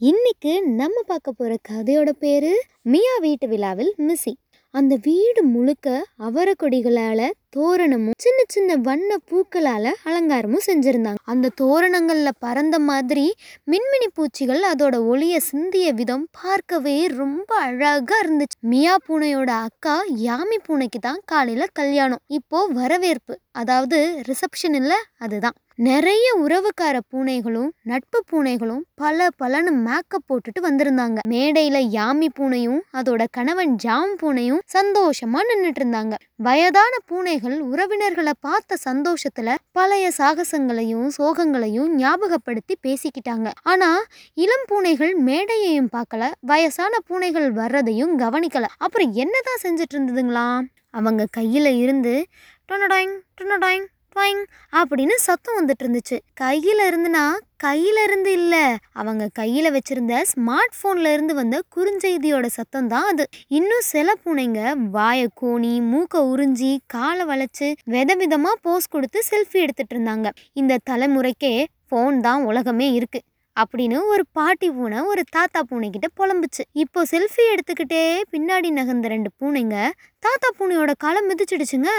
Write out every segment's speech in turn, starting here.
இன்னைக்கு நம்ம பார்க்க போற கதையோட பேரு மியா வீட்டு விழாவில் மிஸ்ஸி. அந்த வீடு முழுக்க அவரக்கொடிகளால் தோரணமும் சின்ன சின்ன வண்ண பூக்களால் அலங்காரமும் செஞ்சுருந்தாங்க. அந்த தோரணங்களில் பறந்த மாதிரி மின்மினி பூச்சிகள் அதோட ஒளியை சிந்திய விதம் பார்க்கவே ரொம்ப அழகாக இருந்துச்சு. மியா பூனையோட அக்கா யாமி பூனைக்கு தான் காலையில் கல்யாணம். இப்போ வரவேற்பு. அதாவது ரிசப்ஷன் இல்லை அதுதான். நிறைய உறவுக்கார பூனைகளும் நட்பு பூனைகளும் பல பலன்னு மேக்கப் போட்டுட்டு வந்திருந்தாங்க. மேடையில யாமி பூனையும் அதோட கணவன் ஜாம் பூனையும் சந்தோஷமா நின்றுட்டு இருந்தாங்க. வயதான குழந்தைகள் உறவினர்களை பார்த்த சந்தோஷத்துல பழைய சாகசங்களையும் சோகங்களையும் ஞாபகப்படுத்தி பேசிக்கிட்டாங்க. ஆனா இளம் பூனைகள் மேடையையும் பார்க்கல வயசான பூனைகள் வர்றதையும் கவனிக்கல. அப்புறம் என்னதான் செஞ்சுட்டு இருந்ததுங்களாம்? அவங்க கையில இருந்து டொனடாயிங் டொனடாயிங் ட்வாயிங் அப்படின்னு சத்தம் வந்துட்டு இருந்துச்சு கையில இருந்துனா கையில இருந்து இல்ல. அவங்க கையில வச்சிருந்த ஸ்மார்ட் போன்ல இருந்து வந்த குறுஞ்செய்தியோட சத்தம் தான் அது. இன்னும் சில பூனைங்க வாயை கோணி மூக்க உறிஞ்சி காலை வளைச்சு விதவிதமா போஸ் கொடுத்து செல்ஃபி எடுத்துட்டு இருந்தாங்க இந்த தலைமுறைக்கே ஃபோன் தான் உலகமே இருக்கு அப்படின்னு ஒரு பாட்டி பூனை ஒரு தாத்தா பூனைக்கிட்ட புலம்புச்சு. இப்போ செல்ஃபி எடுத்துக்கிட்டே பின்னாடி நகர்ந்த ரெண்டு பூனைங்க தாத்தா பூனையோட காலை மிதிச்சிடுச்சுங்க.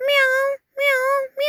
Meow meow meow.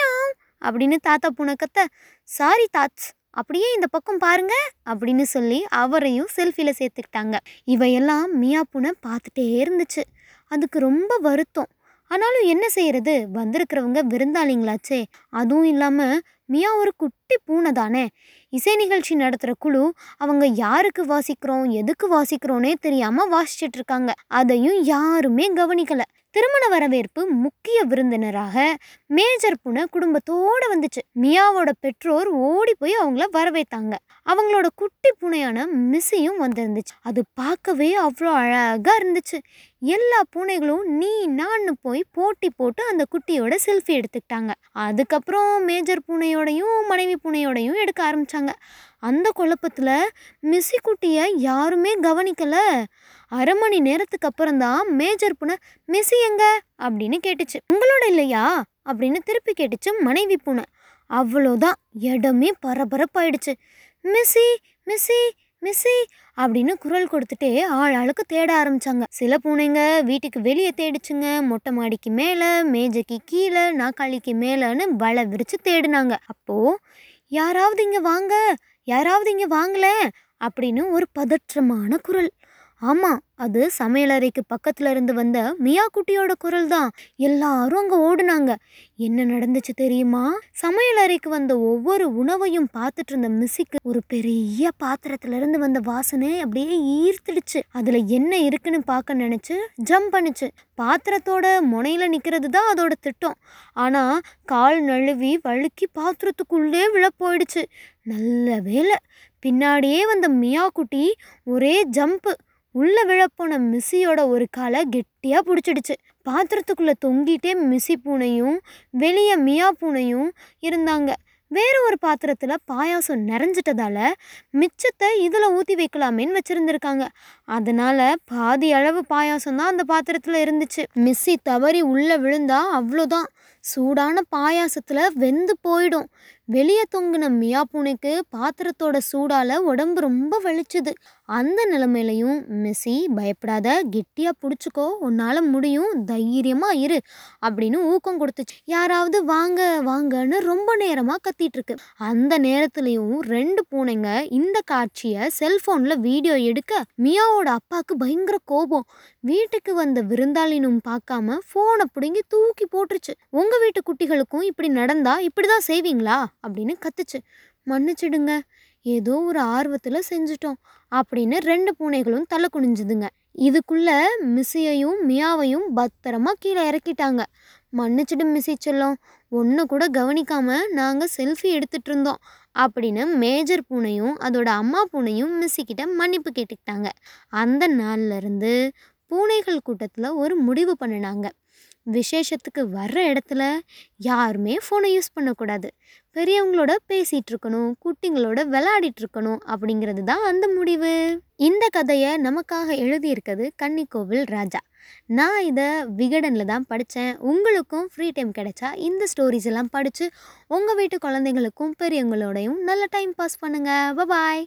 அப்படின்னு தாத்தா பூனை கத்த சாரி தாட்ஸ் அப்படியே இந்த பக்கம் பாருங்க அப்படின்னு சொல்லி அவரையும் செல்ஃபியில் சேர்த்துக்கிட்டாங்க. இவையெல்லாம் மியா பூனை பார்த்துட்டே இருந்துச்சு. அதுக்கு ரொம்ப வருத்தம். ஆனாலும் என்ன செய்யறது? வந்திருக்கிறவங்க விருந்தாளிங்களாச்சே. அதுவும் இல்லாமல் மியா ஒரு குட்டி பூனை தானே. இசை நிகழ்ச்சி நடத்துகிற குழு அவங்க யாருக்கு வாசிக்கிறோம் எதுக்கு வாசிக்கிறோன்னே தெரியாமல் வாசிச்சிட்டு இருக்காங்க. அதையும் யாருமே கவனிக்கலை. திருமண வரவேற்பு முக்கிய விருந்தினராக மேஜர் புனை குடும்பத்தோடு வந்துச்சு. மியாவோட பெற்றோர் ஓடி போய் அவங்கள வரவேத்தாங்க. அவங்களோட குட்டி பூனையான மிஸ்ஸையும் வந்திருந்துச்சு. அது பார்க்கவே அவ்வளோ அழகாக இருந்துச்சு. எல்லா பூனைகளும் நீ நான்னு போய் போட்டி போட்டு அந்த குட்டியோட செல்ஃபி எடுத்துக்கிட்டாங்க. அதுக்கப்புறம் மேஜர் பூனையோடையும் மனைவி பூனையோடையும் எடுக்க ஆரம்பிச்சாங்க. அந்த குழப்பத்தில் மிஸ்ஸி குட்டியை யாருமே கவனிக்கலை. அரை மணி நேரத்துக்கு அப்புறம் தான் மேஜர் பூனை மிஸ்ஸி எங்க? அப்படின்னு கேட்டுச்சு. உங்களோட இல்லையா? அப்படின்னு திருப்பி கேட்டுச்சு மனைவி பூனை. அவ்வளோதான் இடமே பரபரப்பாயிடுச்சு. மிஸ்ஸி மிஸ்ஸி மிஸ்ஸி அப்படின்னு குரல் கொடுத்துட்டே ஆள் ஆளுக்கு தேட ஆரம்பிச்சாங்க. சில பூனைங்க வீட்டுக்கு வெளியே தேடிச்சுங்க. மொட்டை மாடிக்கு மேலே மேஜைக்கு கீழே நாக்காளிக்கு மேலேன்னு வலை விரிச்சு தேடினாங்க. அப்போது யாராவது இங்கே வாங்க யாராவது இங்கே வாங்கல அப்படின்னு ஒரு பதற்றமான குரல். ஆமாம் அது சமையலறைக்கு பக்கத்துல இருந்து வந்த மியா குட்டியோட குரல் தான் எல்லாரும் அங்கே ஓடுனாங்க. என்ன நடந்துச்சு தெரியுமா? சமையலறைக்கு வந்த ஒவ்வொரு உணவையும் பார்த்துட்டு இருந்த மிஸ்ஸுக்கு ஒரு பெரிய பாத்திரத்துல இருந்து வந்த வாசனை அப்படியே ஈர்த்துடுச்சு. அதில் என்ன இருக்குன்னு பார்க்க நினச்சி ஜம்ப் பண்ணுச்சு. பாத்திரத்தோட முனையில் நிற்கிறது தான் அதோட திட்டம். ஆனால் கால் நழுவி வழுக்கி பாத்திரத்துக்குள்ளே விழ போயிடுச்சு. நல்ல வேலை பின்னாடியே வந்த மியா குட்டி ஒரே ஜம்ப்பு உள்ள விழப்போன மிஸ்ஸியோட ஒரு காலை கெட்டியாக பிடிச்சிடுச்சு. பாத்திரத்துக்குள்ளே தொங்கிட்டே மிஸ்ஸி பூனையும் வெளியே மியா பூனையும் இருந்தாங்க. வேறு ஒரு பாத்திரத்தில் பாயாசம் நிறைஞ்சிட்டதால மிச்சத்தை இதில் ஊற்றி வைக்கலாமேன்னு வச்சுருந்துருக்காங்க. அதனால் பாதி அளவு பாயாசம் தான் அந்த பாத்திரத்தில் இருந்துச்சு. மிஸ்ஸி தவறி உள்ளே விழுந்தா அவ்வளோதான் சூடான பாயாசத்தில் வெந்து போயிடும். வெளியே தொங்கின மியா பூனைக்கு பாத்திரத்தோட சூடால உடம்பு ரொம்ப வலிச்சுது. அந்த நிலைமையிலையும் மெஸ்ஸி பயப்படாத கெட்டியா பிடிச்சிக்கோ உன்னால முடியும் தைரியமா இரு அப்படின்னு ஊக்கம் கொடுத்துச்சு. யாராவது வாங்க வாங்கன்னு ரொம்ப நேரமா கத்திட்டு இருக்கு அந்த நேரத்துலையும் ரெண்டு பூனைங்க இந்த காட்சியை செல்போன்ல வீடியோ எடுக்க மியாவோட அப்பாவுக்கு பயங்கர கோபம். வீட்டுக்கு வந்த விருந்தாளினும் பார்க்காம போனை பிடுங்கி தூக்கி போட்டுருச்சு. உங்க வீட்டு குட்டிகளுக்கும் இப்படி நடந்தா இப்படிதான் செய்வீங்களா? அப்படின்னு கத்துச்சு. மன்னிச்சிடுங்க ஏதோ ஒரு ஆர்வத்தில் செஞ்சிட்டோம் அப்படின்னு ரெண்டு பூனைகளும் தலை குனிஞ்சுதுங்க. இதுக்குள்ள மிஸ்ஸியையும் மியாவையும் பத்திரமா கீழே இறக்கிட்டாங்க. மன்னிச்சிடு மிஸ்ஸி செல்லம் ஒன்று கூட கவனிக்காம நாங்கள் செல்ஃபி எடுத்துட்டு இருந்தோம் அப்படின்னு மேஜர் பூனையும் அதோட அம்மா பூனையும் மிஸ்ஸிக்கிட்ட மன்னிப்பு கேட்டுக்கிட்டாங்க. அந்த நாள்லேருந்து பூனைகள் கூட்டத்தில் ஒரு முடிவு பண்ணினாங்க. விசேஷத்துக்கு வர்ற இடத்துல யாருமே ஃபோனை யூஸ் பண்ணக்கூடாது. பெரியவங்களோட பேசிகிட்டு இருக்கணும் குட்டிங்களோட விளையாடிட்டு இருக்கணும் அப்படிங்கிறது தான் அந்த முடிவு. இந்த கதையை நமக்காக எழுதியிருக்கிறது கன்னிக்கோவில் ராஜா. நான் இதை விகடனில் தான் படித்தேன் உங்களுக்கும் ஃப்ரீ டைம் கிடைச்சா இந்த ஸ்டோரிஸ் எல்லாம் படித்து உங்கள் வீட்டு குழந்தைங்களுக்கும் பெரியவங்களோடையும் நல்ல டைம் பாஸ் பண்ணுங்கள் பாய்